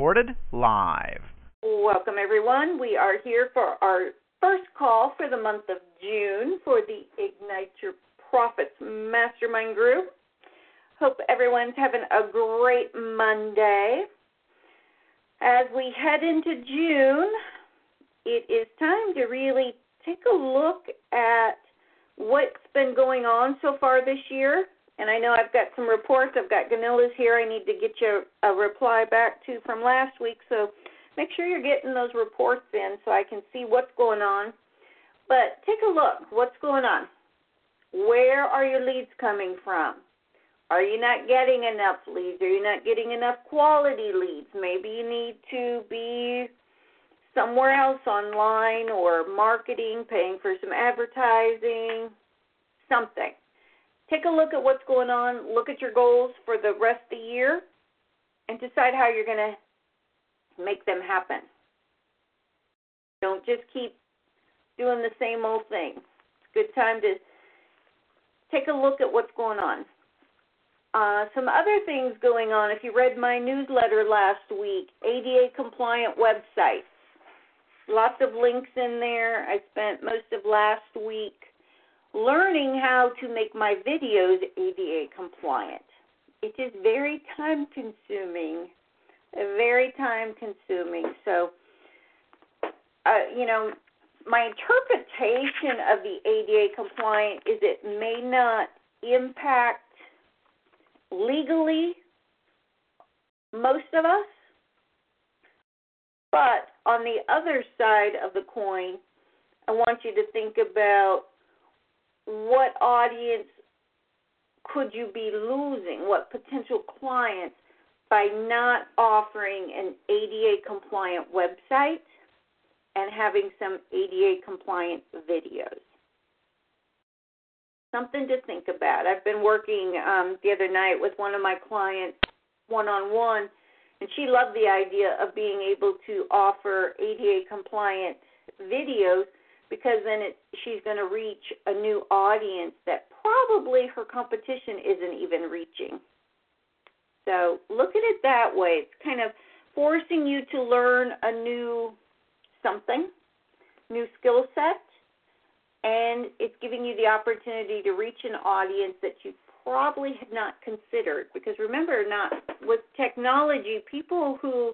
Recorded live. Welcome, everyone. We are here for our first call for the month of June for the Ignite Your Profits Mastermind Group. Hope everyone's having a great Monday. As we head into June, it is time to really take a look at what's been going on so far this year. And I know I've got some reports. I've got Ganilla's here. I need to get you a reply back to from last week. So make sure you're getting those reports in so I can see what's going on. But take a look. What's going on? Where are your leads coming from? Are you not getting enough leads? Are you not getting enough quality leads? Maybe you need to be somewhere else online or marketing, paying for some advertising, something. Take a look at what's going on, look at your goals for the rest of the year, and decide how you're going to make them happen. Don't just keep doing the same old thing. It's a good time to take a look at what's going on. Uh, some other things going on. If you read my newsletter last week, ADA compliant websites. Lots of links in there. I spent most of last week learning how to make my videos ADA compliant. It is very time consuming, very time consuming. So, uh, you know, my interpretation of the ADA compliant is it may not impact legally most of us, but on the other side of the coin, I want you to think about what audience could you be losing, what potential clients by not offering an ADA compliant website and having some ADA compliant videos. Something to think about. I've been working um, the other night with one of my clients one on one, and she loved the idea of being able to offer ADA compliant videos because then it, she's going to reach a new audience that probably her competition isn't even reaching. So look at it that way. It's kind of forcing you to learn a new something, new skill set, and it's giving you the opportunity to reach an audience that you probably had not considered. Because remember, not with technology, people who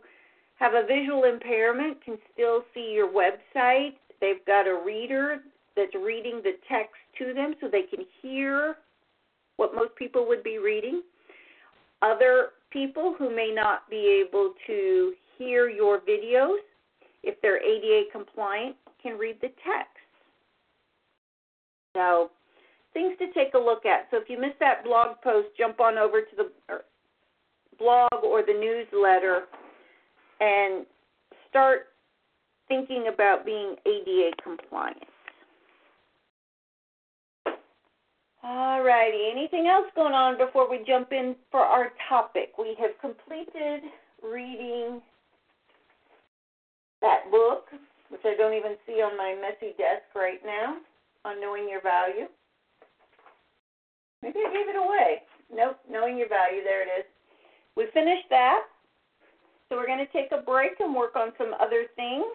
have a visual impairment can still see your website. They've got a reader that's reading the text to them so they can hear what most people would be reading. Other people who may not be able to hear your videos if they're ADA compliant, can read the text. So, things to take a look at. So, if you missed that blog post, jump on over to the blog or the newsletter and start thinking about being ADA compliant. All righty. Anything else going on before we jump in for our topic? We have completed reading that book, which I don't even see on my messy desk right now, on Knowing Your Value. Maybe I gave it away. Nope, Knowing Your Value, there it is. We finished that. So we're going to take a break and work on some other things.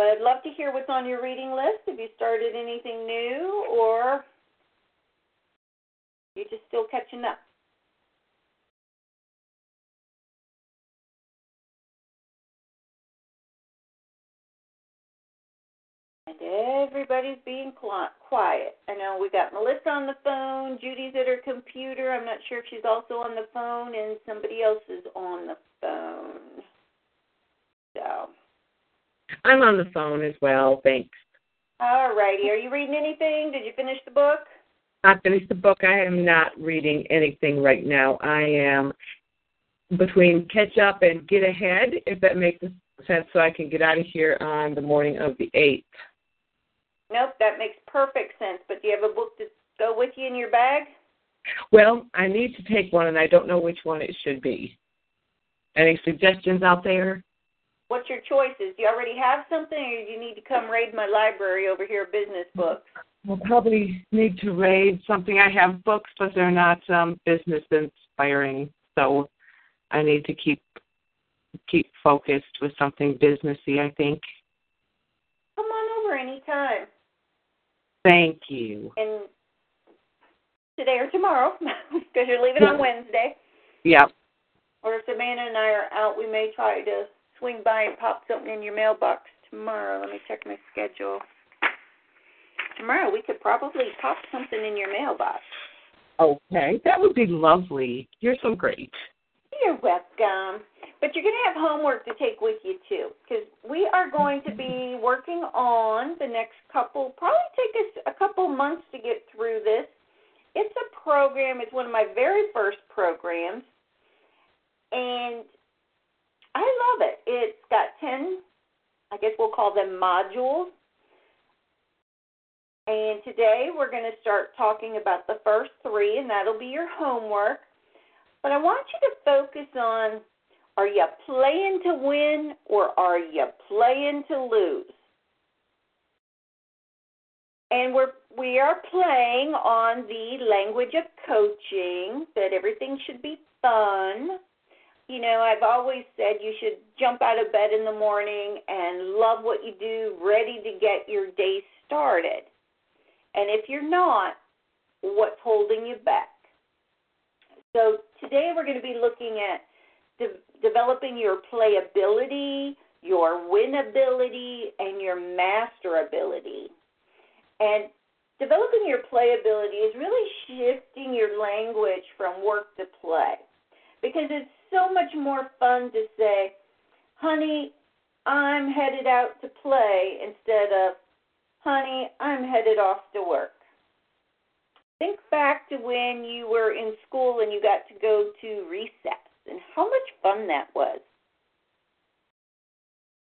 But I'd love to hear what's on your reading list. Have you started anything new or are you're just still catching up? And everybody's being quiet. I know we got Melissa on the phone, Judy's at her computer. I'm not sure if she's also on the phone, and somebody else is on the phone. So. I'm on the phone as well, thanks. All righty. Are you reading anything? Did you finish the book? I finished the book. I am not reading anything right now. I am between catch up and get ahead, if that makes sense, so I can get out of here on the morning of the 8th. Nope, that makes perfect sense. But do you have a book to go with you in your bag? Well, I need to take one, and I don't know which one it should be. Any suggestions out there? What's your choices? Do you already have something, or do you need to come raid my library over here, business books? I'll probably need to raid something. I have books, but they're not um, business inspiring, so I need to keep keep focused with something businessy. I think. Come on over anytime. Thank you. And today or tomorrow, because you're leaving on Wednesday. Yep. Or if Savannah and I are out, we may try to swing by and pop something in your mailbox tomorrow. Let me check my schedule. Tomorrow we could probably pop something in your mailbox. Okay, that would be lovely. You're so great. You're welcome. But you're going to have homework to take with you too, because we are going to be working on the next couple. Probably take us a couple months to get through this. It's a program. It's one of my very first programs, and I love it. It's got ten. I guess we'll call them modules. And today we're going to start talking about the first three, and that'll be your homework. But I want you to focus on are you playing to win or are you playing to lose? And we're we are playing on the language of coaching that everything should be fun. You know, I've always said you should jump out of bed in the morning and love what you do, ready to get your day started. And if you're not, what's holding you back? So today we're going to be looking at de- developing your playability, your winability, and your masterability. And developing your playability is really shifting your language from work to play. Because it's so much more fun to say, honey, I'm headed out to play instead of, honey, I'm headed off to work. Think back to when you were in school and you got to go to recess and how much fun that was.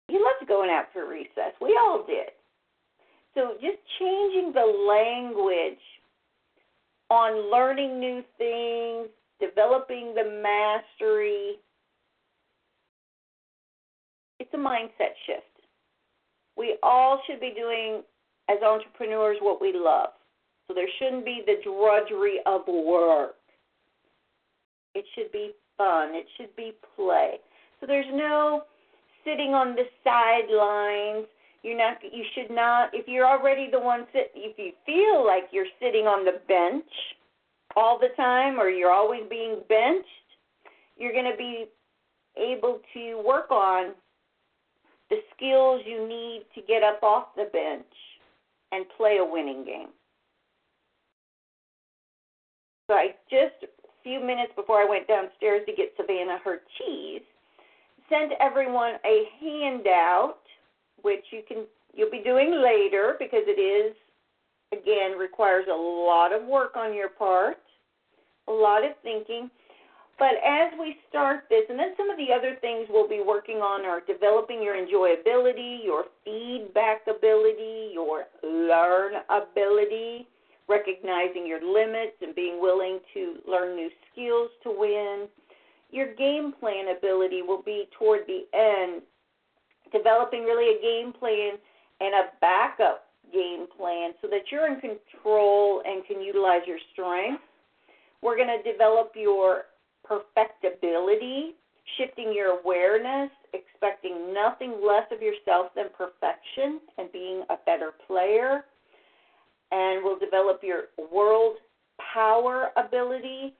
You loved going out for recess. We all did. So just changing the language on learning new things, developing the mastery, it's a mindset shift. We all should be doing, as entrepreneurs, what we love. So there shouldn't be the drudgery of work. It should be fun. It should be play. So there's no sitting on the sidelines. You're not. You should not. If you're already the one sit, if you feel like you're sitting on the bench all the time, or you're always being benched, you're going to be able to work on the skills you need to get up off the bench and play a winning game. So I just a few minutes before I went downstairs to get Savannah her cheese, sent everyone a handout, which you can you'll be doing later because it is again requires a lot of work on your part, a lot of thinking. But as we start this, and then some of the other things we'll be working on are developing your enjoyability, your feedback ability, your learn ability, recognizing your limits and being willing to learn new skills to win. Your game plan ability will be toward the end, developing really a game plan and a backup game plan so that you're in control and can utilize your strengths. We're going to develop your perfectibility, shifting your awareness, expecting nothing less of yourself than perfection, and being a better player and we'll develop your world power ability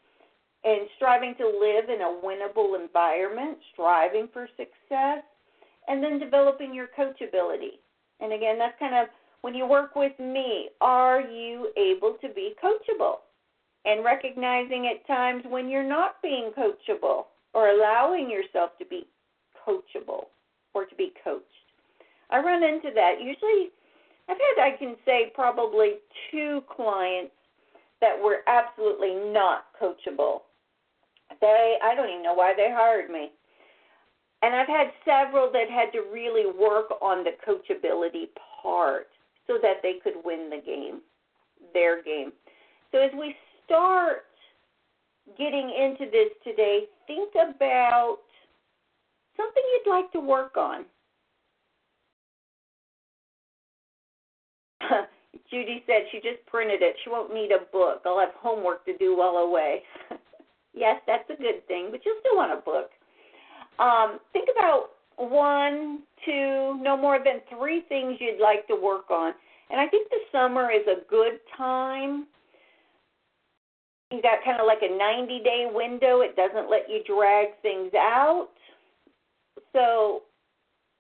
and striving to live in a winnable environment, striving for success, and then developing your coachability. And again, that's kind of when you work with me, are you able to be coachable? And recognizing at times when you're not being coachable or allowing yourself to be coachable or to be coached. I run into that. Usually I've had, I can say, probably two clients that were absolutely not coachable. They I don't even know why they hired me. And I've had several that had to really work on the coachability part so that they could win the game, their game. So as we start getting into this today, think about something you'd like to work on. Judy said she just printed it. She won't need a book. I'll have homework to do while away. yes, that's a good thing, but you'll still want a book. Um, think about one, two, no more than three things you'd like to work on. And I think the summer is a good time. You've got kind of like a 90 day window. It doesn't let you drag things out. So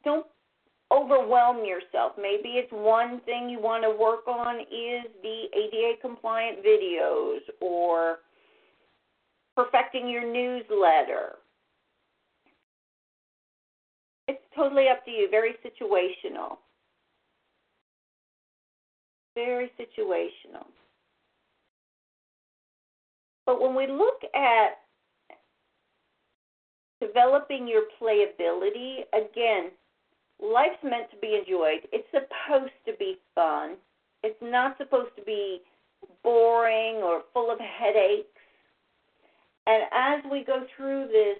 don't overwhelm yourself. Maybe it's one thing you want to work on is the ADA compliant videos or perfecting your newsletter. Totally up to you, very situational. Very situational. But when we look at developing your playability, again, life's meant to be enjoyed. It's supposed to be fun. It's not supposed to be boring or full of headaches. And as we go through this,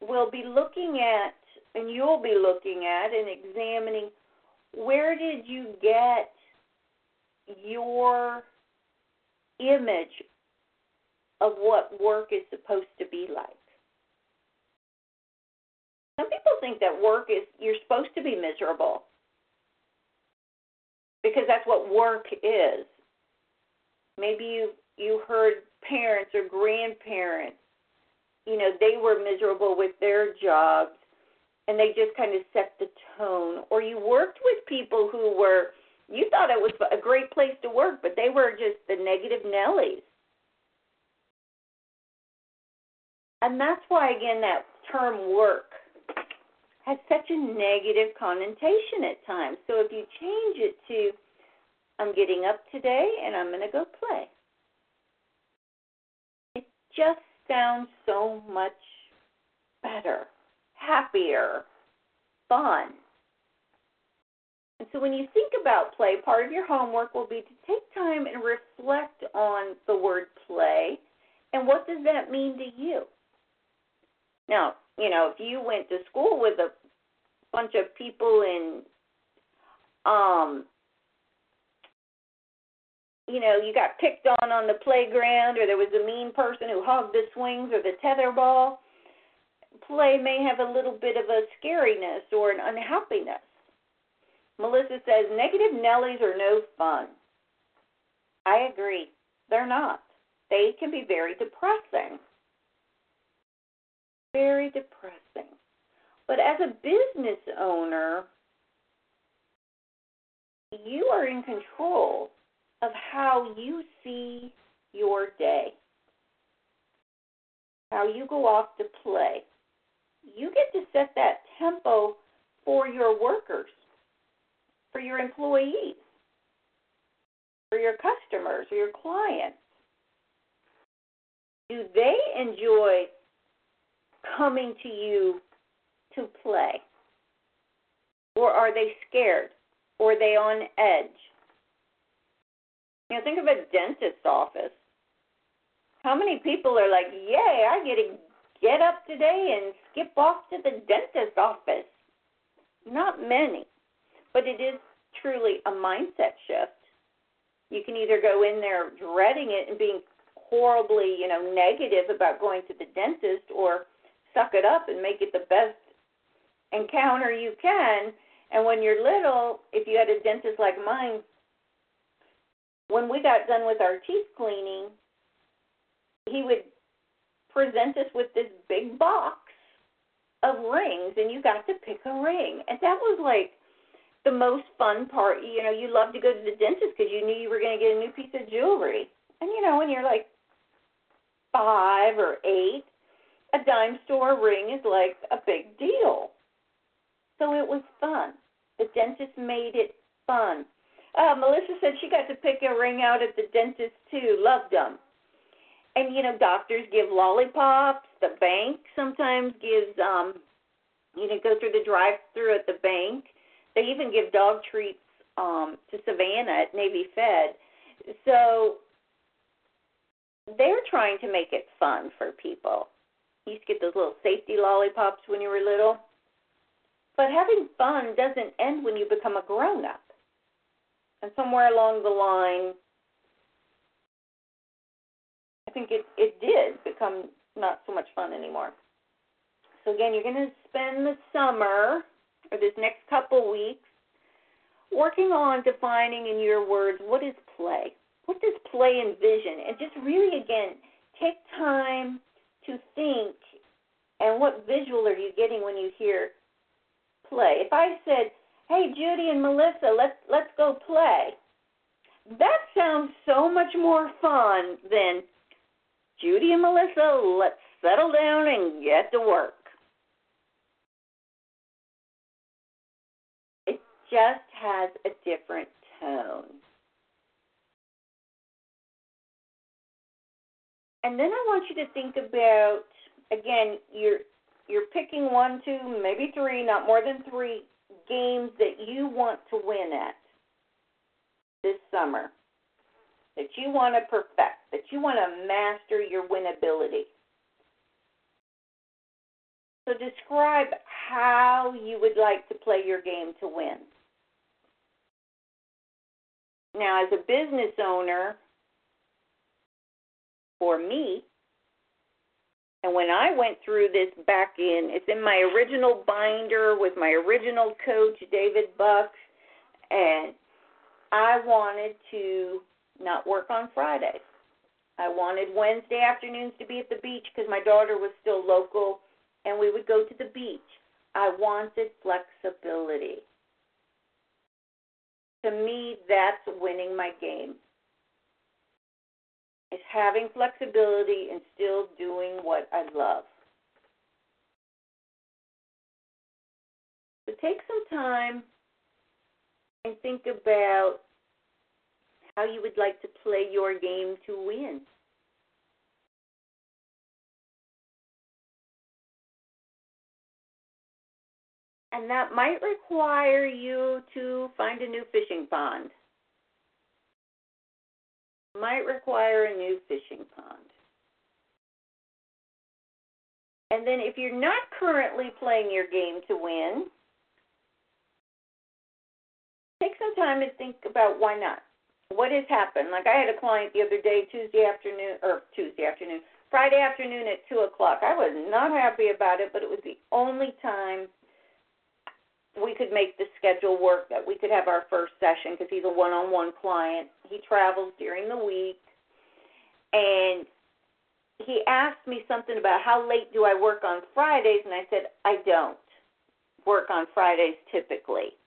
we'll be looking at, and you'll be looking at and examining where did you get your image of what work is supposed to be like? Some people think that work is you're supposed to be miserable because that's what work is. Maybe you you heard parents or grandparents, you know, they were miserable with their jobs and they just kind of set the tone. Or you worked with people who were you thought it was a great place to work, but they were just the negative Nellies. And that's why again that term work has such a negative connotation at times. So if you change it to, I'm getting up today and I'm going to go play, it just sounds so much better, happier, fun. And so when you think about play, part of your homework will be to take time and reflect on the word play and what does that mean to you? Now, you know, if you went to school with a bunch of people in um you know, you got picked on on the playground or there was a mean person who hogged the swings or the tetherball, play may have a little bit of a scariness or an unhappiness. Melissa says negative Nellies are no fun. I agree. They're not. They can be very depressing very depressing. But as a business owner, you are in control of how you see your day, how you go off to play. You get to set that tempo for your workers, for your employees, for your customers, or your clients. Do they enjoy coming to you to play? Or are they scared? Or are they on edge? You know, think of a dentist's office. How many people are like, yay, I get get up today and skip off to the dentist's office? Not many. But it is truly a mindset shift. You can either go in there dreading it and being horribly, you know, negative about going to the dentist or suck it up and make it the best encounter you can. And when you're little, if you had a dentist like mine, when we got done with our teeth cleaning, he would present us with this big box of rings, and you got to pick a ring. And that was like the most fun part. You know, you love to go to the dentist because you knew you were going to get a new piece of jewelry. And you know, when you're like five or eight, a dime store ring is like a big deal. So it was fun. The dentist made it fun. Uh, Melissa said she got to pick a ring out at the dentist too. Loved them. And you know, doctors give lollipops. The bank sometimes gives, um, you know, go through the drive-through at the bank. They even give dog treats um, to Savannah at Navy Fed. So they're trying to make it fun for people. You used to get those little safety lollipops when you were little. But having fun doesn't end when you become a grown up. And somewhere along the line, think it, it did become not so much fun anymore. So, again, you're going to spend the summer or this next couple weeks working on defining in your words what is play? What does play envision? And just really, again, take time to think and what visual are you getting when you hear play? If I said, "Hey Judy and Melissa, let's let's go play." That sounds so much more fun than Judy and Melissa, let's settle down and get to work. It just has a different tone. And then I want you to think about again, you're you're picking one, two, maybe three, not more than three games that you want to win at this summer, that you want to perfect, that you want to master your winnability. So describe how you would like to play your game to win. Now, as a business owner, for me, and when I went through this back in, it's in my original binder with my original coach, David Bucks, and I wanted to not work on Fridays. I wanted Wednesday afternoons to be at the beach because my daughter was still local and we would go to the beach. I wanted flexibility. To me, that's winning my game is having flexibility and still doing what I love. So take some time and think about how you would like to play your game to win. And that might require you to find a new fishing pond might require a new fishing pond. And then if you're not currently playing your game to win, take some time to think about why not. What has happened? Like I had a client the other day, Tuesday afternoon, or Tuesday afternoon, Friday afternoon at 2 o'clock. I was not happy about it, but it was the only time we could make the schedule work that we could have our first session because he's a one-on-one client. He travels during the week, and he asked me something about how late do I work on Fridays, and I said I don't work on Fridays typically,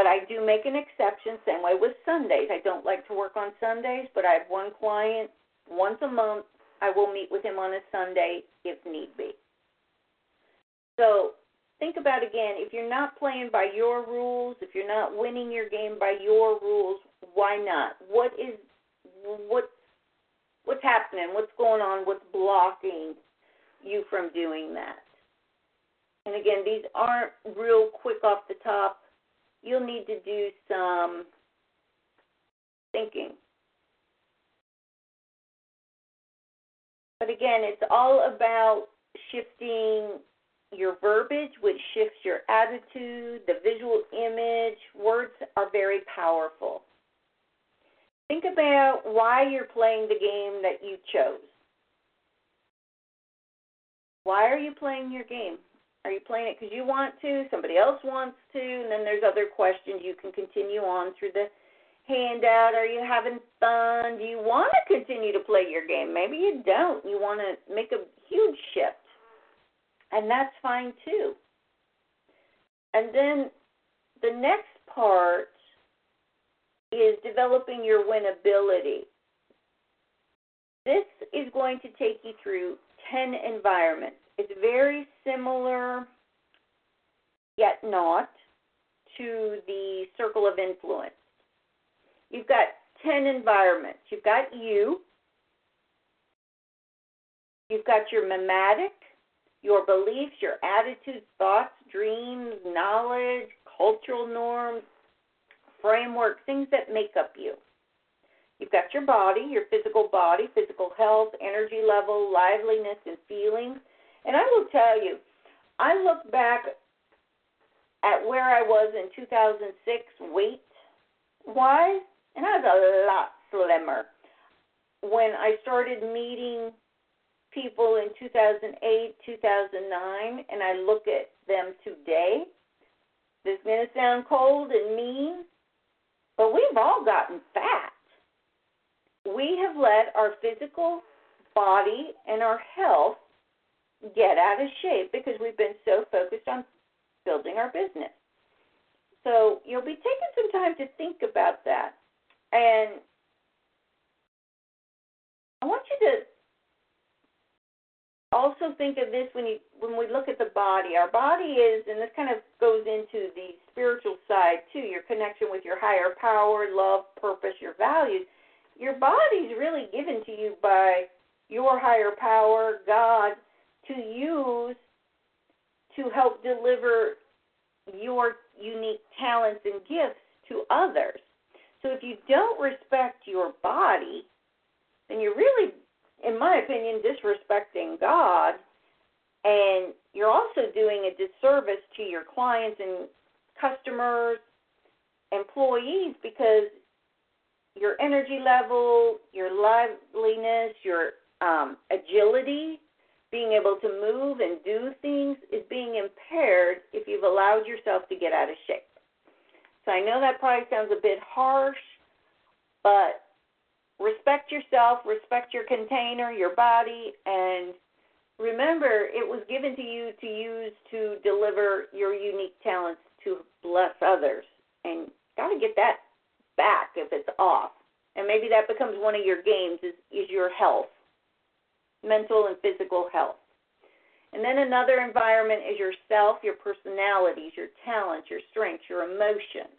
but I do make an exception. Same way with Sundays. I don't like to work on Sundays, but I have one client once a month. I will meet with him on a Sunday if need be. So think about again if you're not playing by your rules, if you're not winning your game by your rules, why not? What is what what's happening? What's going on? What's blocking you from doing that? And again, these aren't real quick off the top. You'll need to do some thinking. But again, it's all about shifting your verbiage, which shifts your attitude, the visual image. Words are very powerful. Think about why you're playing the game that you chose. Why are you playing your game? Are you playing it because you want to, somebody else wants to, and then there's other questions you can continue on through the handout. Are you having fun? Do you want to continue to play your game? Maybe you don't. You want to make a huge shift and that's fine too. And then the next part is developing your winnability. This is going to take you through 10 environments. It's very similar, yet not, to the circle of influence. you've got 10 environments. You've got you, you've got your mimetic, your beliefs, your attitudes, thoughts, dreams, knowledge, cultural norms, framework, things that make up you. You've got your body, your physical body, physical health, energy level, liveliness, and feelings. And I will tell you, I look back at where I was in 2006 weight wise, and I was a lot slimmer. When I started meeting people in 2008, 2009, and I look at them today, this is going to sound cold and mean, but we've all gotten fat. We have let our physical body and our health get out of shape because we've been so focused on building our business. So you'll be taking some time to think about that. And I want you to also think of this when you when we look at the body. Our body is, and this kind of goes into the spiritual side too. Your connection with your higher power, love, purpose, your values. Your body's really given to you by your higher power, God, to use to help deliver your unique talents and gifts to others. So if you don't respect your body, then you're really, in my opinion, disrespecting God. And you're also doing a disservice to your clients and customers, employees, because your energy level, your liveliness, your um, agility being able to move and do things is being impaired if you've allowed yourself to get out of shape. So I know that probably sounds a bit harsh, but respect yourself, respect your container, your body, and remember it was given to you to use to deliver your unique talents to bless others. And got to get that back if it's off. And maybe that becomes one of your games is, is your health mental and physical health. And then another environment is yourself, your personalities, your talents, your strengths, your emotions.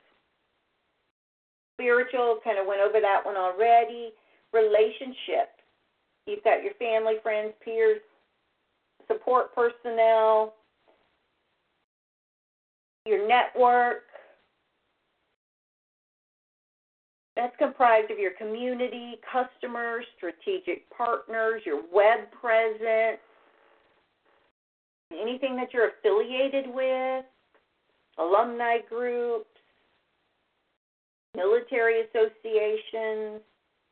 Spiritual, kind of went over that one already. Relationships. You've got your family, friends, peers, support personnel, your network, That's comprised of your community, customers, strategic partners, your web presence, anything that you're affiliated with, alumni groups, military associations,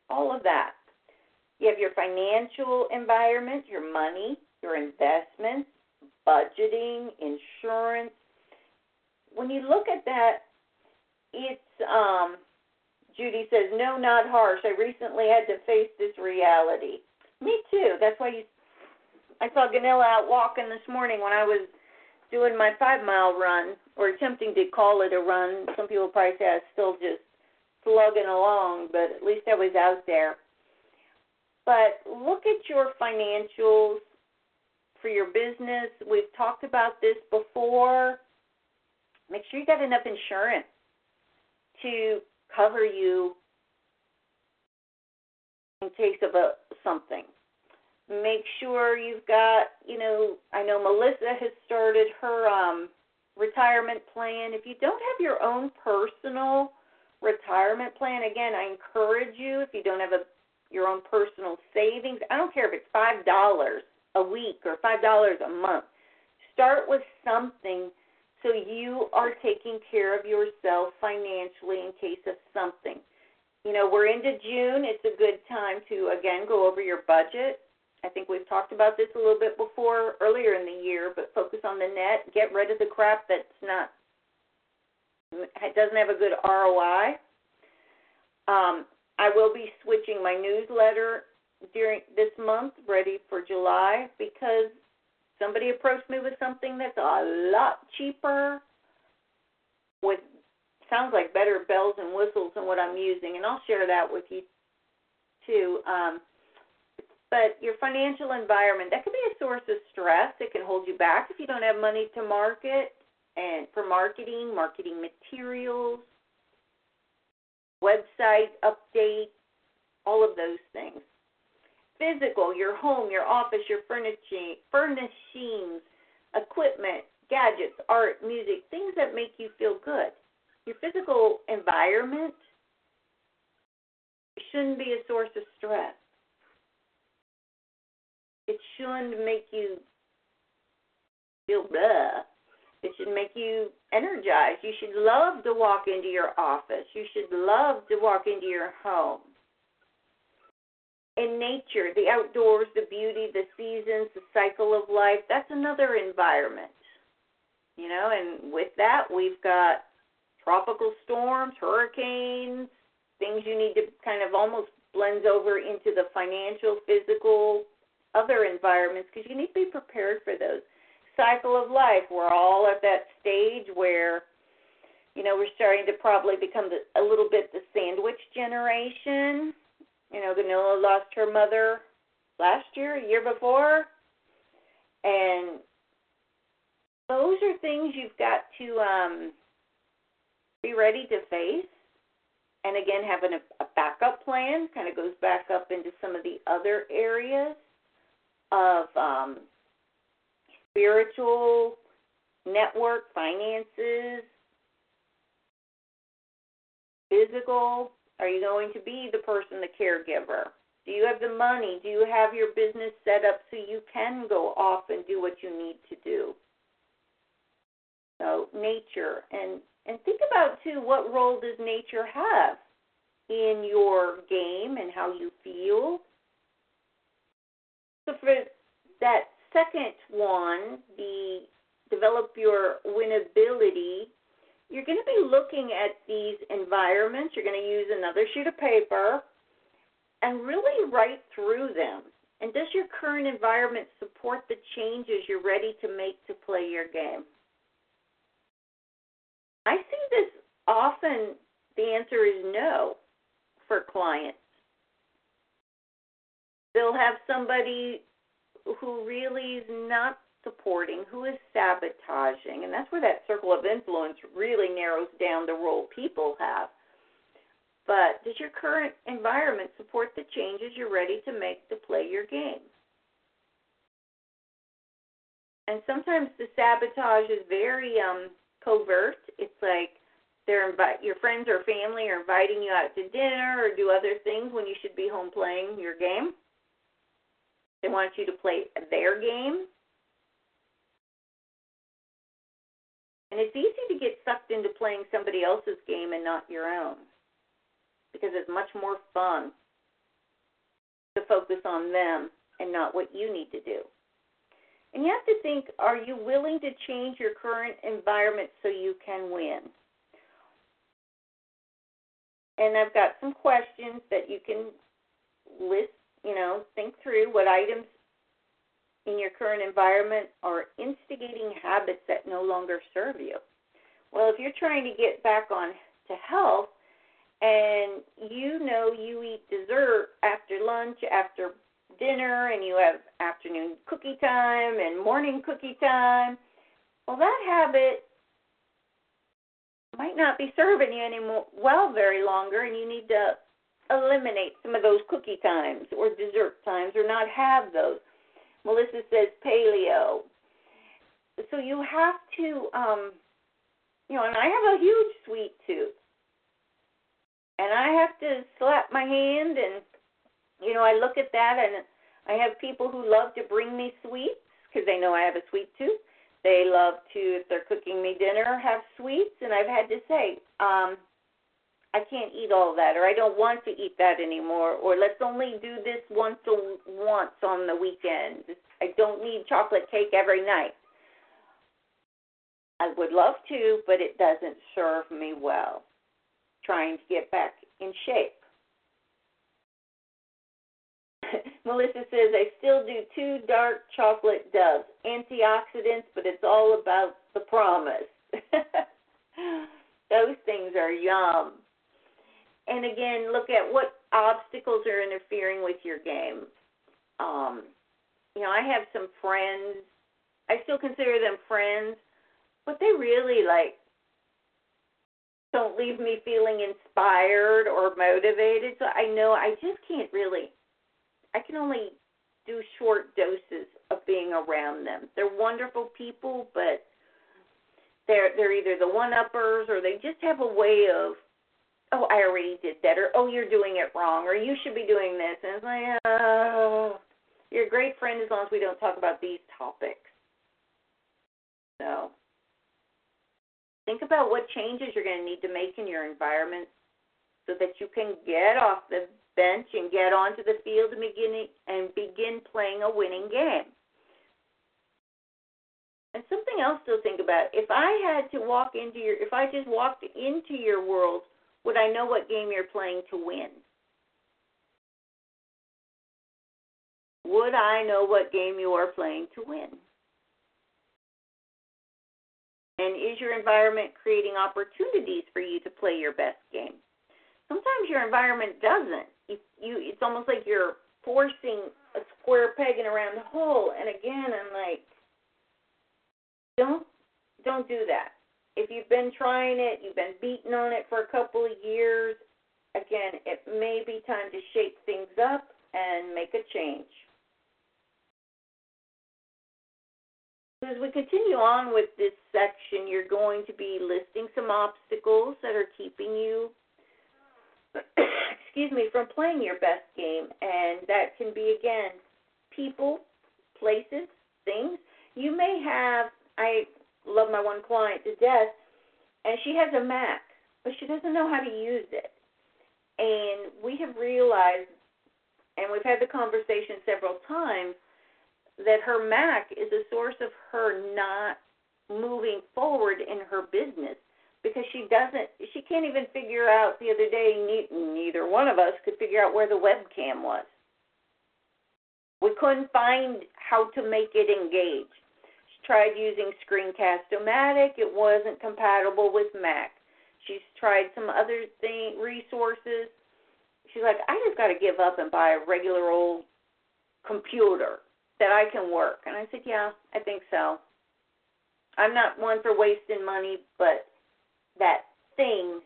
all of that. You have your financial environment, your money, your investments, budgeting, insurance. When you look at that, it's um, Judy says, No, not harsh. I recently had to face this reality. Me too. That's why you. I saw Ganilla out walking this morning when I was doing my five mile run, or attempting to call it a run. Some people probably say I was still just slugging along, but at least I was out there. But look at your financials for your business. We've talked about this before. Make sure you got enough insurance to cover you in case of a something. Make sure you've got, you know, I know Melissa has started her um retirement plan. If you don't have your own personal retirement plan, again, I encourage you if you don't have a your own personal savings, I don't care if it's five dollars a week or five dollars a month. Start with something so you are taking care of yourself financially in case of something. You know, we're into June. It's a good time to, again, go over your budget. I think we've talked about this a little bit before earlier in the year, but focus on the net. Get rid of the crap that's not, doesn't have a good ROI. Um, I will be switching my newsletter during this month, ready for July, because somebody approached me with something that's a lot cheaper with sounds like better bells and whistles than what I'm using, and I'll share that with you too. Um, but your financial environment that could be a source of stress. It can hold you back if you don't have money to market and for marketing, marketing materials. website update, all of those things. Physical, your home, your office, your furnishing, furnishings, equipment, gadgets, art, music, things that make you feel good. Your physical environment shouldn't be a source of stress. It shouldn't make you feel blah. It should make you energized. You should love to walk into your office. You should love to walk into your home. In nature, the outdoors, the beauty, the seasons, the cycle of life, that's another environment. You know, and with that, we've got tropical storms, hurricanes, things you need to kind of almost blends over into the financial, physical, other environments because you need to be prepared for those. Cycle of life, we're all at that stage where, you know, we're starting to probably become the, a little bit the sandwich generation. You know, Ganilla lost her mother last year, a year before, and those are things you've got to um, be ready to face. And again, having a, a backup plan kind of goes back up into some of the other areas of um, spiritual network, finances, physical. Are you going to be the person, the caregiver? Do you have the money? Do you have your business set up so you can go off and do what you need to do? So nature and and think about too what role does nature have in your game and how you feel. So for that second one, the develop your winnability, you're going to be looking at these environments. You're going to use another sheet of paper and really write through them. And does your current environment support the changes you're ready to make to play your game? I see this often, the answer is no for clients. They'll have somebody who really is not supporting, who is sabotaging, and that's where that circle of influence really narrows down the role people have. But does your current environment support the changes you're ready to make to play your game? And sometimes the sabotage is very um, covert. It's like they're invite your friends or family are inviting you out to dinner or do other things when you should be home playing your game. They want you to play their game. And it's easy to get sucked into playing somebody else's game and not your own because it's much more fun to focus on them and not what you need to do. And you have to think are you willing to change your current environment so you can win? And I've got some questions that you can list, you know, think through what items in your current environment are instigating habits that no longer serve you. Well, if you're trying to get back on to health and you know you eat dessert after lunch, after dinner and you have afternoon cookie time and morning cookie time, well, that habit might not be serving you anymore well very longer, and you need to eliminate some of those cookie times or dessert times or not have those. Melissa says paleo. So you have to, um, you know, and I have a huge sweet tooth. And I have to slap my hand and you know, I look at that and I have people who love to bring me sweets because they know I have a sweet tooth. They love to, if they're cooking me dinner, have sweets. And I've had to say, um, I can't eat all that, or I don't want to eat that anymore, or let's only do this once a once on the weekend. I don't need chocolate cake every night. I would love to, but it doesn't serve me well. Trying to get back in shape. Melissa says, I still do two dark chocolate doves, antioxidants, but it's all about the promise. Those things are yum. And again, look at what obstacles are interfering with your game. Um, you know, I have some friends, I still consider them friends, but they really like don't leave me feeling inspired or motivated. So I know I just can't really. I can only do short doses of being around them. They're wonderful people, but they're they're either the one uppers or they just have a way of oh I already did that or oh you're doing it wrong or you should be doing this and it's like oh you're a great friend as long as we don't talk about these topics. So think about what changes you're going to need to make in your environment so that you can get off the bench and get onto the field and begin and begin playing a winning game. And something else to think about. If I had to walk into your if I just walked into your world, would I know what game you're playing to win? Would I know what game you are playing to win? And is your environment creating opportunities for you to play your best game? Sometimes your environment doesn't. You, you it's almost like you're forcing a square peg in a round hole. And again, I'm like, don't don't do that. If you've been trying it, you've been beating on it for a couple of years, again, it may be time to shake things up and make a change. As we continue on with this section, you're going to be listing some obstacles that are keeping you, excuse me, from playing your best game. And that can be, again, people, places, things. You may have, I love my one client to death, and she has a Mac, but she doesn't know how to use it. And we have realized, and we've had the conversation several times, that her Mac is a source of her not moving forward in her business because she doesn't she can't even figure out the other day neither one of us could figure out where the webcam was we couldn't find how to make it engage tried using screencast-o-matic it wasn't compatible with mac she's tried some other thing resources she's like i just got to give up and buy a regular old computer that I can work. And I said, Yeah, I think so. I'm not one for wasting money, but that thing,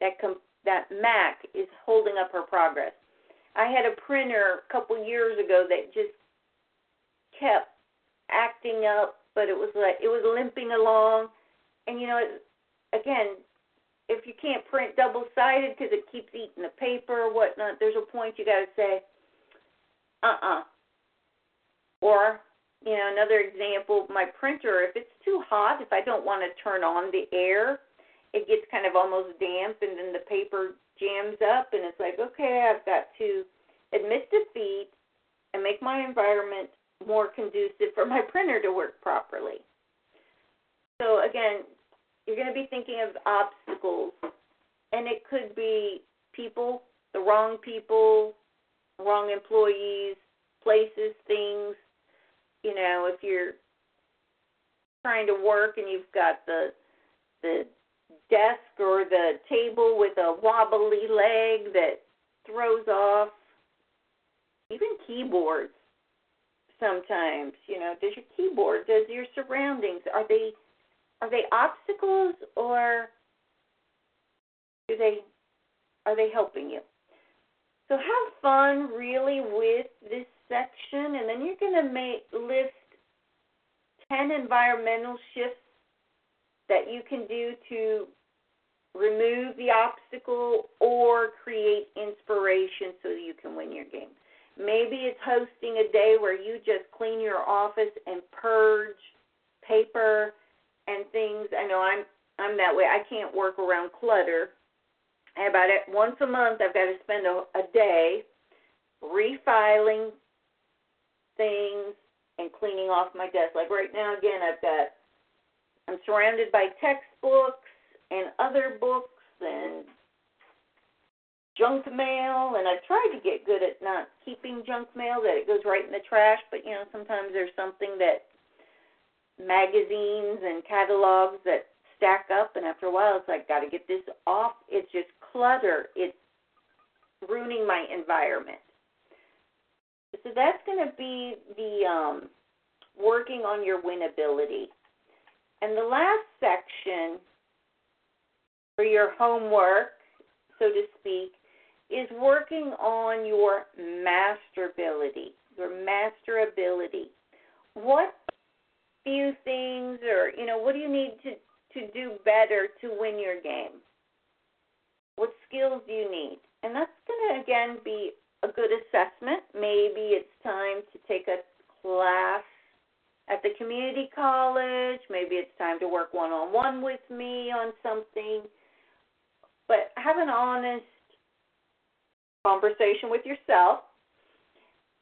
that com- that Mac is holding up her progress. I had a printer a couple years ago that just kept acting up, but it was like it was limping along. And you know, it, again, if you can't print double sided because it keeps eating the paper or whatnot, there's a point you got to say, uh uh-uh, uh, or, you know, another example, my printer, if it's too hot, if I don't want to turn on the air, it gets kind of almost damp and then the paper jams up and it's like, okay, I've got to admit defeat and make my environment more conducive for my printer to work properly. So again, you're going to be thinking of obstacles and it could be people, the wrong people, wrong employees, places, things, you know, if you're trying to work and you've got the the desk or the table with a wobbly leg that throws off even keyboards sometimes you know does your keyboard does your surroundings are they are they obstacles or do they are they helping you so have fun really with this section, and then you're going to make list 10 environmental shifts that you can do to remove the obstacle or create inspiration so you can win your game. Maybe it's hosting a day where you just clean your office and purge paper and things. I know I'm I'm that way. I can't work around clutter. About it once a month, I've got to spend a, a day refiling, things and cleaning off my desk. Like right now, again, I've got, I'm surrounded by textbooks and other books and junk mail, and I've tried to get good at not keeping junk mail, that it goes right in the trash, but you know, sometimes there's something that magazines and catalogs that stack up, and after a while, it's like, got to get this off. It's just clutter. It's ruining my environment. So that's going to be the um, working on your winnability. And the last section for your homework, so to speak, is working on your masterability, your masterability. What few things or, you know, what do you need to, to do better to win your game? What skills do you need? And that's going to, again, be a good assessment. Maybe it's time to take a class at the community college. Maybe it's time to work one on one with me on something. But have an honest conversation with yourself.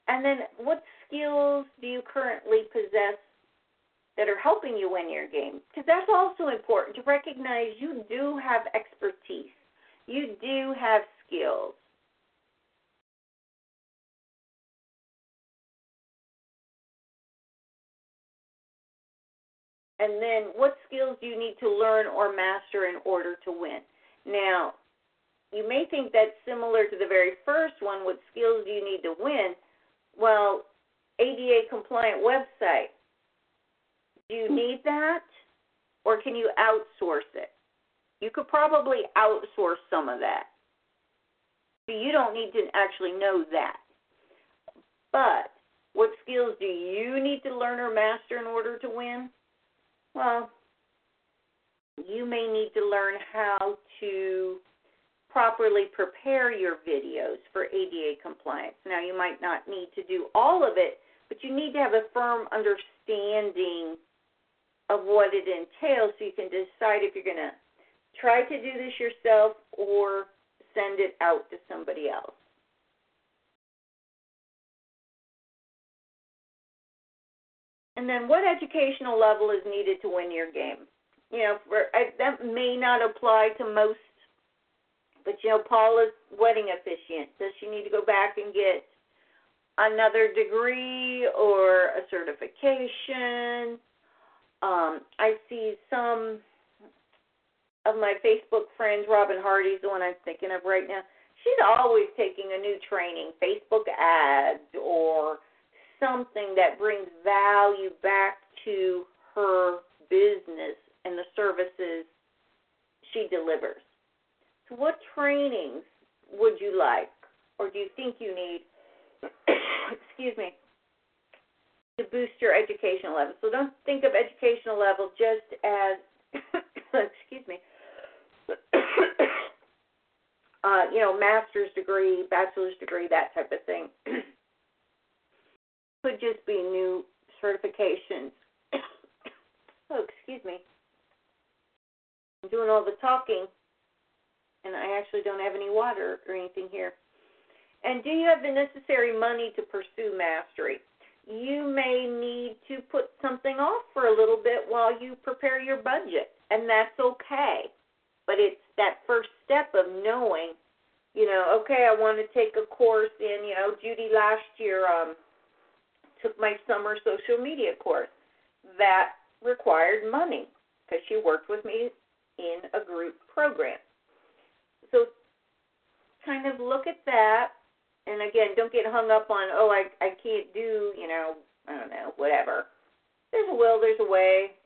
And then, what skills do you currently possess that are helping you win your game? Because that's also important to recognize you do have expertise, you do have skills. And then, what skills do you need to learn or master in order to win? Now, you may think that's similar to the very first one what skills do you need to win? Well, ADA compliant website. Do you need that? Or can you outsource it? You could probably outsource some of that. So you don't need to actually know that. But what skills do you need to learn or master in order to win? Well, you may need to learn how to properly prepare your videos for ADA compliance. Now, you might not need to do all of it, but you need to have a firm understanding of what it entails so you can decide if you're going to try to do this yourself or send it out to somebody else. And then what educational level is needed to win your game? You know, for, I, that may not apply to most, but you know, Paula's wedding officiant. Does she need to go back and get another degree or a certification? Um, I see some of my Facebook friends, Robin Hardy's the one I'm thinking of right now. She's always taking a new training, Facebook ads or something that brings value back to her business and the services she delivers. What trainings would you like, or do you think you need? excuse me, to boost your educational level. So don't think of educational level just as, excuse me, uh, you know, master's degree, bachelor's degree, that type of thing could just be new certifications. oh, excuse me. I'm doing all the talking, and I actually don't have any water or anything here. And do you have the necessary money to pursue mastery? You may need to put something off for a little bit while you prepare your budget, and that's okay. But it's that first step of knowing, you know, okay, I want to take a course in, you know, Judy last year um, took my summer social media course. That required money because she worked with me in a group program. So kind of look at that and again, don't get hung up on, oh, I I can't do, you know, I don't know, whatever. There's a will, there's a way.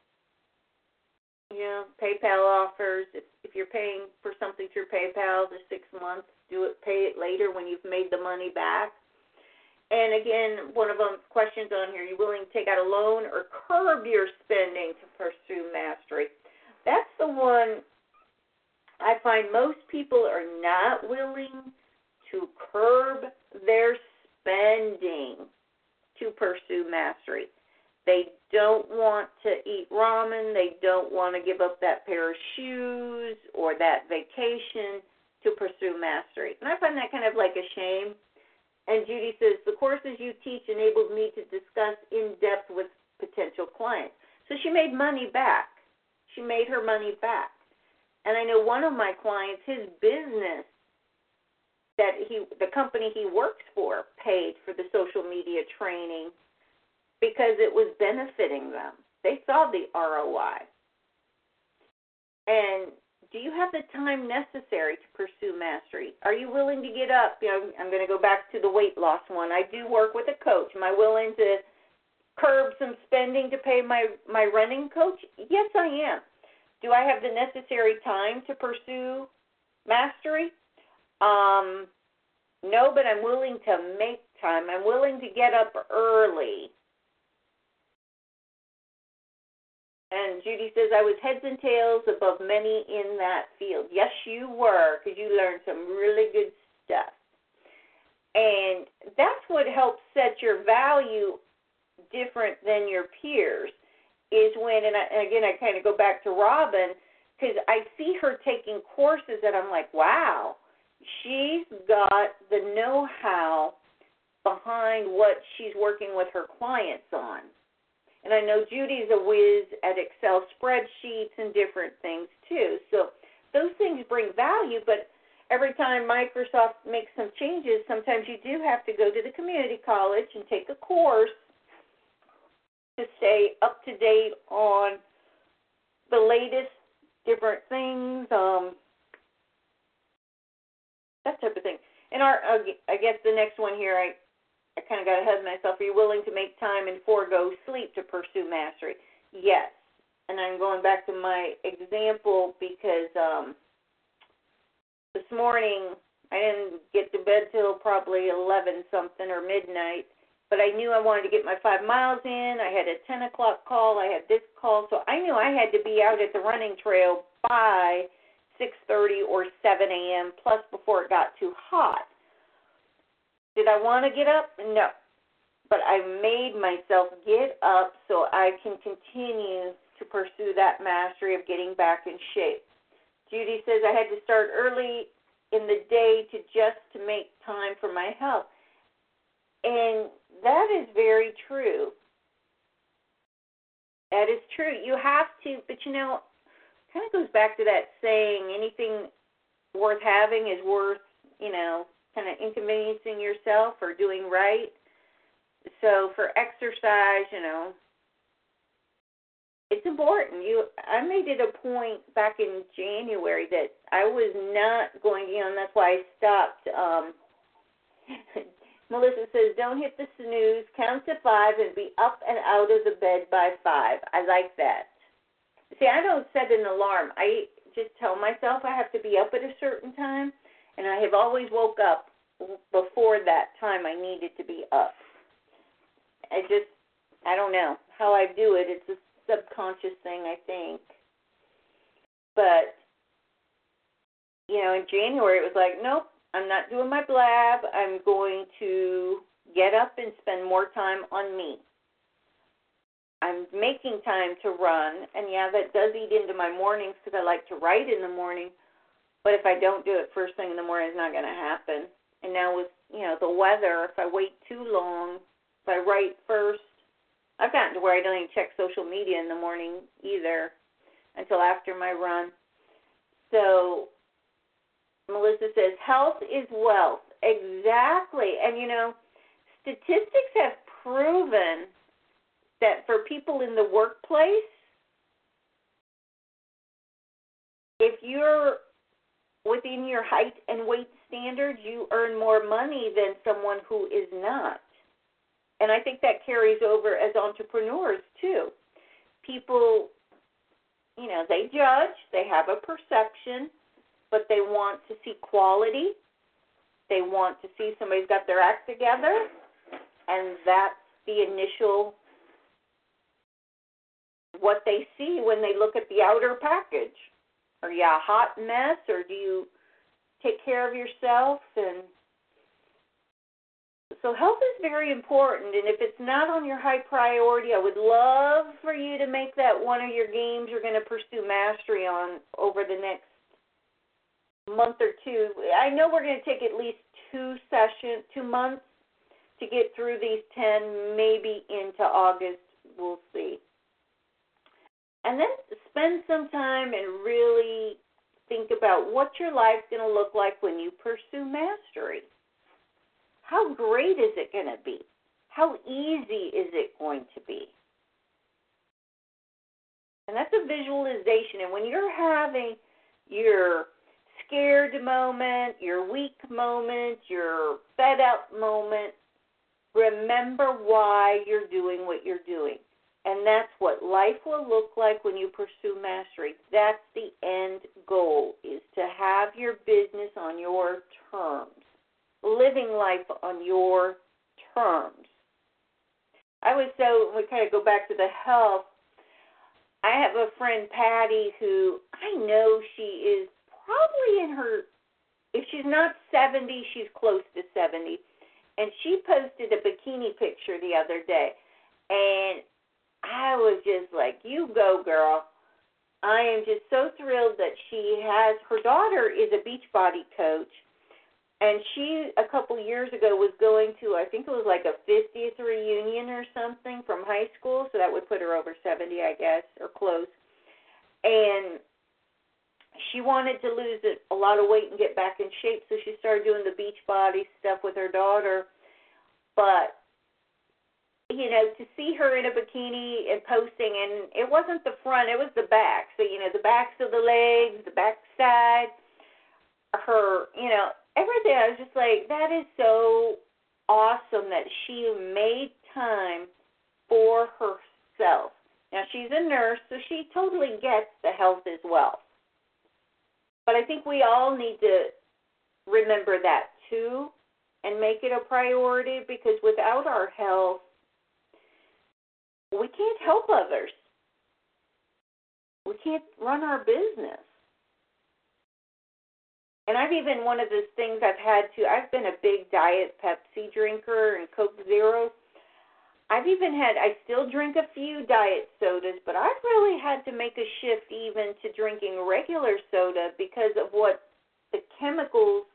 You know, PayPal offers if if you're paying for something through PayPal the six months, do it pay it later when you've made the money back. And again, one of them questions on here: Are you willing to take out a loan or curb your spending to pursue mastery? That's the one I find most people are not willing to curb their spending to pursue mastery. They don't want to eat ramen. They don't want to give up that pair of shoes or that vacation to pursue mastery. And I find that kind of like a shame and Judy says, the courses you teach enabled me to discuss in depth with potential clients. So she made money back. She made her money back. And I know one of my clients, his business that he the company he works for paid for the social media training because it was benefiting them. They saw the ROI. And do you have the time necessary to pursue mastery? Are you willing to get up? You know, I'm going to go back to the weight loss one. I do work with a coach. Am I willing to curb some spending to pay my my running coach? Yes, I am. Do I have the necessary time to pursue mastery? Um, no, but I'm willing to make time. I'm willing to get up early. And Judy says, I was heads and tails above many in that field. Yes, you were, because you learned some really good stuff. And that's what helps set your value different than your peers is when, and, I, and again, I kind of go back to Robin, because I see her taking courses and I'm like, wow, she's got the know how behind what she's working with her clients on. And I know Judy's a whiz at Excel spreadsheets and different things too. So those things bring value, but every time Microsoft makes some changes, sometimes you do have to go to the community college and take a course to stay up to date on the latest different things, um, that type of thing. And our, uh, I guess the next one here, I, I kind of got ahead of myself. Are you willing to make time and forego sleep to pursue mastery? Yes. And I'm going back to my example because um, this morning I didn't get to bed till probably 11 something or midnight but I knew I wanted to get my five miles in. I had a 10 o'clock call. I had this call, so I knew I had to be out at the running trail by 6:30 or 7 a.m. Plus before it got too hot. Did I want to get up? No, but I made myself get up so I can continue to pursue that mastery of getting back in shape. Judy says I had to start early in the day to just to make time for my health. And that is very true. That is true. You have to, but you know, kind of goes back to that saying anything worth having is worth, you know, kind of inconveniencing yourself or doing right. So for exercise, you know, it's important. You I made it a point back in January that I was not going, you know, and that's why I stopped um Melissa says, don't hit the snooze, count to five, and be up and out of the bed by five. I like that. See, I don't set an alarm. I just tell myself I have to be up at a certain time, and I have always woke up before that time I needed to be up. I just, I don't know how I do it. It's a subconscious thing, I think. But, you know, in January it was like, nope, I'm not doing my blab. I'm going to get up and spend more time on me. I'm making time to run, and yeah, that does eat into my mornings because I like to write in the morning. But if I don't do it first thing in the morning, it's not going to happen. And now with you know the weather, if I wait too long, if I write first, I've gotten to where I don't even check social media in the morning either until after my run. So Melissa says, health is wealth. Exactly. And you know, statistics have proven that for people in the workplace, if you're within your height and weight standards, you earn more money than someone who is not. And I think that carries over as entrepreneurs too. People, you know, they judge, they have a perception, but they want to see quality. They want to see somebody's got their act together, and that's the initial what they see when they look at the outer package. Are you a hot mess, or do you take care of yourself? And so, health is very important. And if it's not on your high priority, I would love for you to make that one of your games you're going to pursue mastery on over the next month or two. I know we're going to take at least two sessions, two months to get through these 10, maybe into August. We'll see. And then spend some time and really think about what your life's going to look like when you pursue mastery. How great is it going to be? How easy is it going to be? And that's a visualization. And when you're having your scared moment, your weak moment, your fed up moment, remember why you're doing what you're doing. And that's what life will look like when you pursue mastery. That's the end goal is to have your business on your terms. Living life on your terms. I was so we kind of go back to the health. I have a friend Patty who I know she is probably in her if she's not 70, she's close to 70. And she posted a bikini picture the other day. And I was just like, you go, girl. I am just so thrilled that she has her daughter is a Beachbody coach. And she a couple years ago was going to I think it was like a 50th reunion or something from high school, so that would put her over 70, I guess, or close. And she wanted to lose a lot of weight and get back in shape, so she started doing the beach body stuff with her daughter. But you know, to see her in a bikini and posting, and it wasn't the front, it was the back. So you know, the backs of the legs, the back side, her, you know, everything. I was just like, that is so awesome that she made time for herself. Now she's a nurse, so she totally gets the health as well. But I think we all need to remember that too and make it a priority because without our health, we can't help others. We can't run our business. And I've even one of those things I've had to I've been a big diet Pepsi drinker and Coke Zero I've even had, I still drink a few diet sodas, but I've really had to make a shift even to drinking regular soda because of what the chemicals,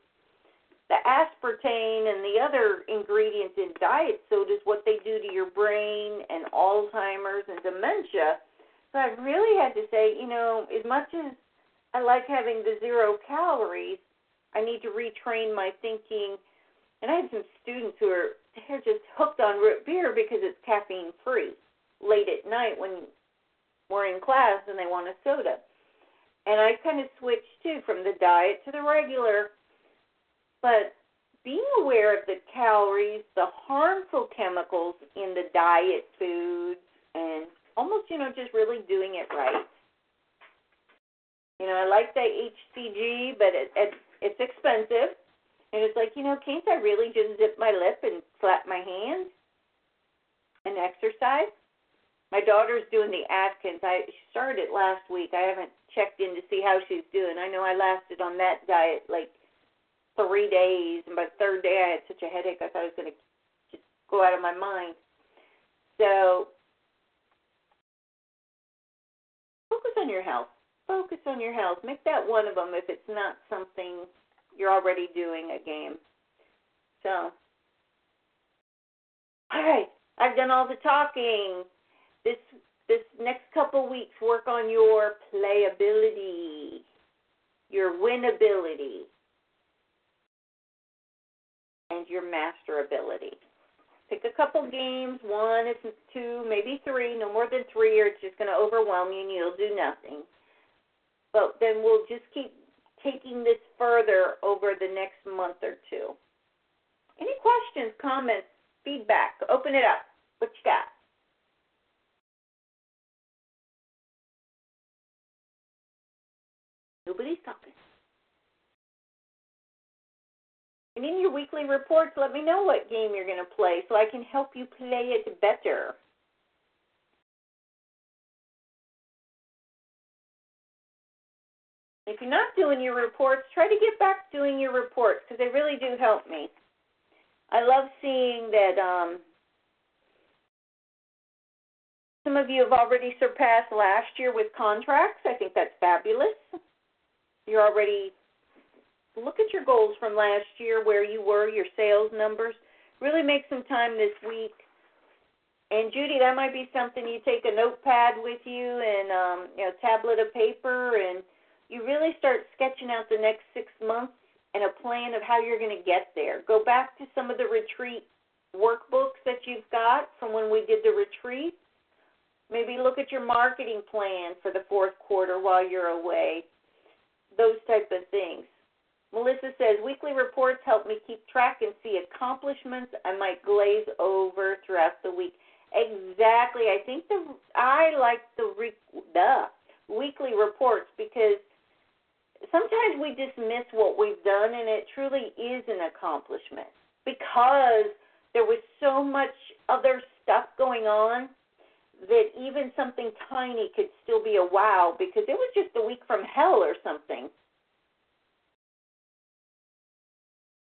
the aspartame and the other ingredients in diet sodas, what they do to your brain and Alzheimer's and dementia. So I've really had to say, you know, as much as I like having the zero calories, I need to retrain my thinking. And I had some students who are they're just hooked on root beer because it's caffeine free late at night when we're in class and they want a soda. And I kind of switched too from the diet to the regular. But being aware of the calories, the harmful chemicals in the diet foods, and almost, you know, just really doing it right. You know, I like the HCG, but it, it, it's expensive. And it's like, you know, can't I really just zip my lip and flap my hand and exercise? My daughter's doing the Atkins. I started it last week. I haven't checked in to see how she's doing. I know I lasted on that diet like three days, and by the third day I had such a headache I thought I was going to just go out of my mind. So focus on your health. Focus on your health. Make that one of them if it's not something you're already doing a game. So, all right, I've done all the talking. This this next couple weeks, work on your playability, your winnability, and your masterability. Pick a couple games, one, if two, maybe three, no more than three, or it's just going to overwhelm you and you'll do nothing. But then we'll just keep taking this further over the next month or two. Any questions, comments, feedback? Open it up. What you got? Nobody's talking. And in your weekly reports, let me know what game you're going to play so I can help you play it better. If you're not doing your reports, try to get back doing your reports because they really do help me. I love seeing that um, some of you have already surpassed last year with contracts. I think that's fabulous. You're already look at your goals from last year, where you were, your sales numbers. Really make some time this week. And Judy, that might be something you take a notepad with you and um, you know, tablet of paper and you really start sketching out the next six months and a plan of how you're going to get there. Go back to some of the retreat workbooks that you've got from when we did the retreat. Maybe look at your marketing plan for the fourth quarter while you're away. Those type of things. Melissa says weekly reports help me keep track and see accomplishments I might glaze over throughout the week. Exactly. I think the I like the the weekly reports because sometimes we dismiss what we've done, and it truly is an accomplishment because there was so much other stuff going on that even something tiny could still be a wow because it was just a week from hell or something.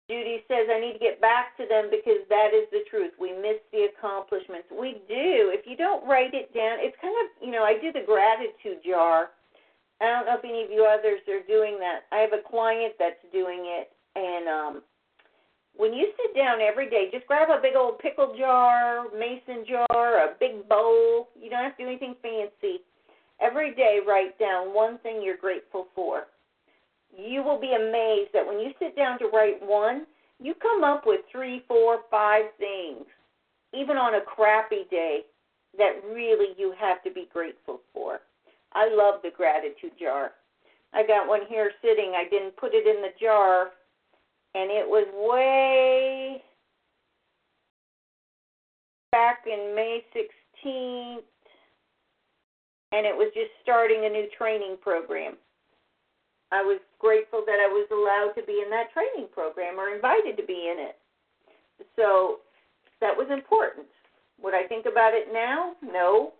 Judy says, I need to get back to them because that is the truth. We miss the accomplishments. We do. If you don't write it down, it's kind of, you know, I do the gratitude jar. I don't know if any of you others are doing that. I have a client that's doing it, and um, when you sit down every day, just grab a big old pickle jar, mason jar, a big bowl. You don't have to do anything fancy. Every day, write down one thing you're grateful for you will be amazed that when you sit down to write one, you come up with three, four, five things, even on a crappy day, that really you have to be grateful for. I love the gratitude jar. I got one here sitting. I didn't put it in the jar, and it was way back in May 16th, and it was just starting a new training program. I was grateful that I was allowed to be in that training program or invited to be in it. So that was important. Would I think about it now? No.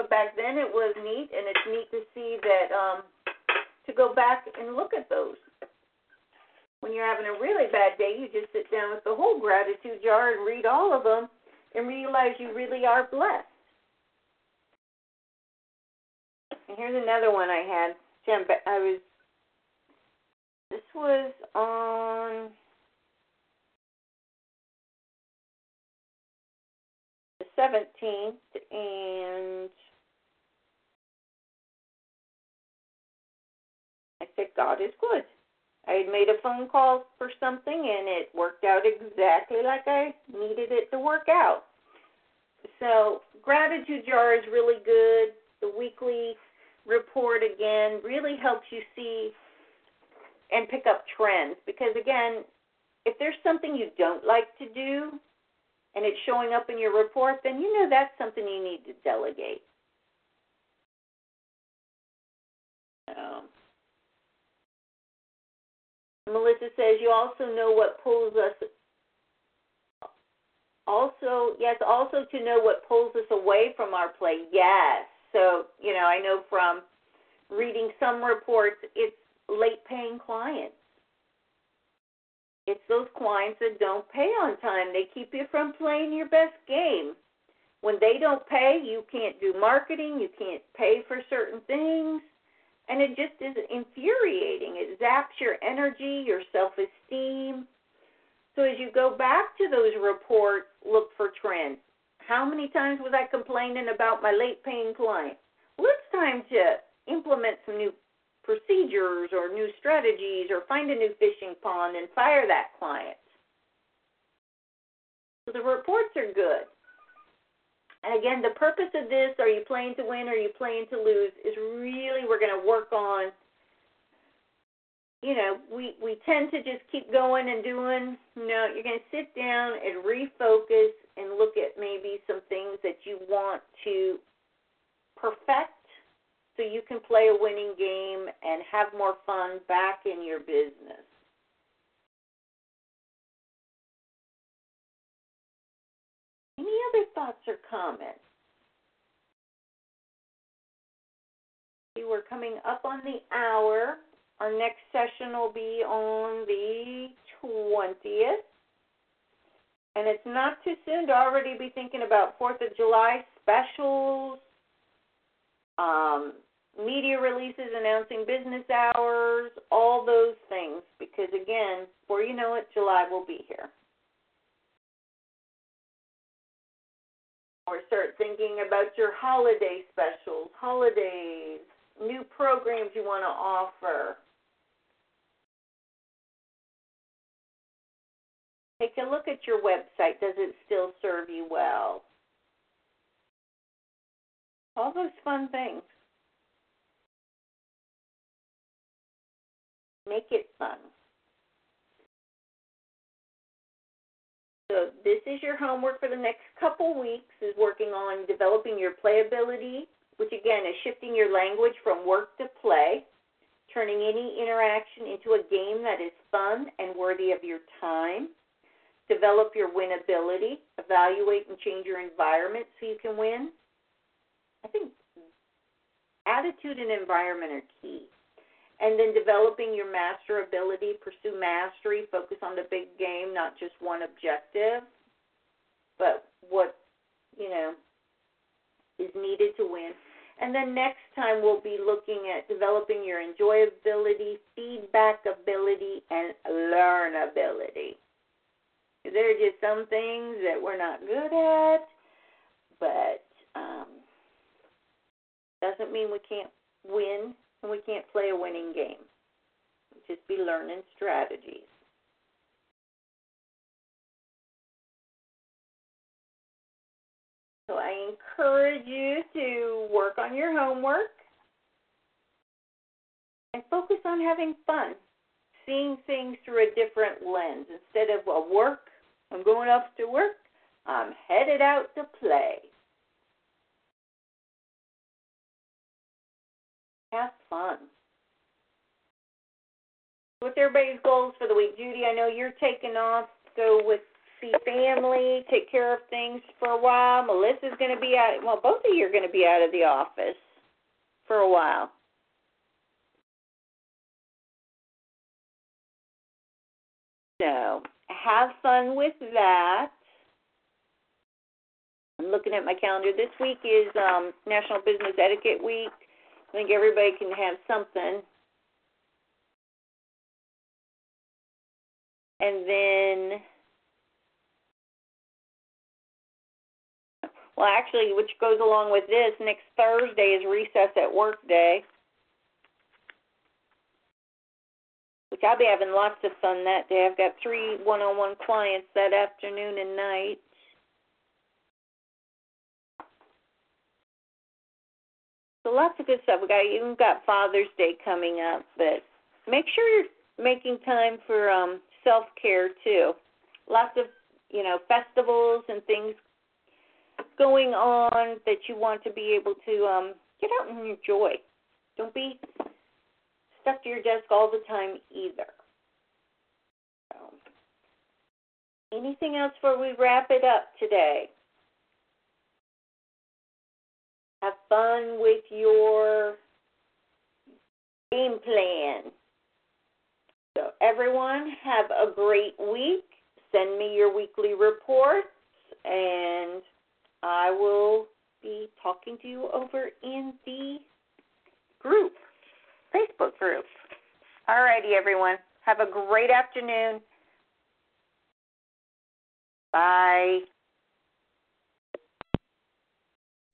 But back then it was neat, and it's neat to see that um, to go back and look at those. When you're having a really bad day, you just sit down with the whole gratitude jar and read all of them and realize you really are blessed. And here's another one I had. I was this was on the 17th, and Said, God is good. I had made a phone call for something, and it worked out exactly like I needed it to work out. So, gratitude jar is really good. The weekly report again really helps you see and pick up trends because again, if there's something you don't like to do and it's showing up in your report, then you know that's something you need to delegate. Um, Melissa says you also know what pulls us also yes also to know what pulls us away from our play yes so you know i know from reading some reports it's late paying clients. It's those clients that don't pay on time. They keep you from playing your best game. When they don't pay, you can't do marketing, you can't pay for certain things, and it just is infuriating. It zaps your energy, your self esteem. So as you go back to those reports, look for trends. How many times was I complaining about my late paying client? Well, it's time to implement some new procedures or new strategies or find a new fishing pond and fire that client. So the reports are good. And again, the purpose of this, are you playing to win or are you playing to lose, is really we're going to work on you know, we we tend to just keep going and doing. No, you're going to sit down and refocus and look at maybe some things that you want to perfect so you can play a winning game and have more fun back in your business. Any other thoughts or comments? We're coming up on the hour. Our next session will be on the 20th. And it's not too soon to already be thinking about 4th of July specials, um, media releases announcing business hours, all those things, because again, before you know it, July will be here. Or start thinking about your holiday specials, holidays, new programs you want to offer. Take a look at your website. Does it still serve you well? All those fun things. Make it fun. So this is your homework for the next couple weeks is working on developing your playability, which again is shifting your language from work to play, turning any interaction into a game that is fun and worthy of your time. Develop your winnability, evaluate and change your environment so you can win. I think attitude and environment are key. And then developing your master ability, pursue mastery, focus on the big game, not just one objective, but what, you know, is needed to win. And then next time we'll be looking at developing your enjoyability, feedback ability, and learnability. There are just some things that we're not good at, but um, doesn't mean we can't win and we can't play a winning game. Just be learning strategies. So I encourage you to work on your homework and focus on having fun, seeing things through a different lens. Instead of, well, work, I'm going off to work, I'm headed out to play. Fun. What's everybody's goals for the week? Judy, I know you're taking off. Go with see family, take care of things for a while. Melissa's going to be out. Well, both of you are going to be out of the office for a while. So have fun with that. I'm looking at my calendar. This week is um, National Business Etiquette Week. I think everybody can have something. And then, well, actually, which goes along with this, next Thursday is recess at work day. Which I'll be having lots of fun that day. I've got three one on one clients that afternoon and night. Lots of good stuff. We got even got Father's Day coming up, but make sure you're making time for um self care too. Lots of you know festivals and things going on that you want to be able to um get out and enjoy. Don't be stuck to your desk all the time either. Anything else before we wrap it up today? Have fun with your game plan. So, everyone, have a great week. Send me your weekly reports, and I will be talking to you over in the group, Facebook group. All righty, everyone. Have a great afternoon. Bye.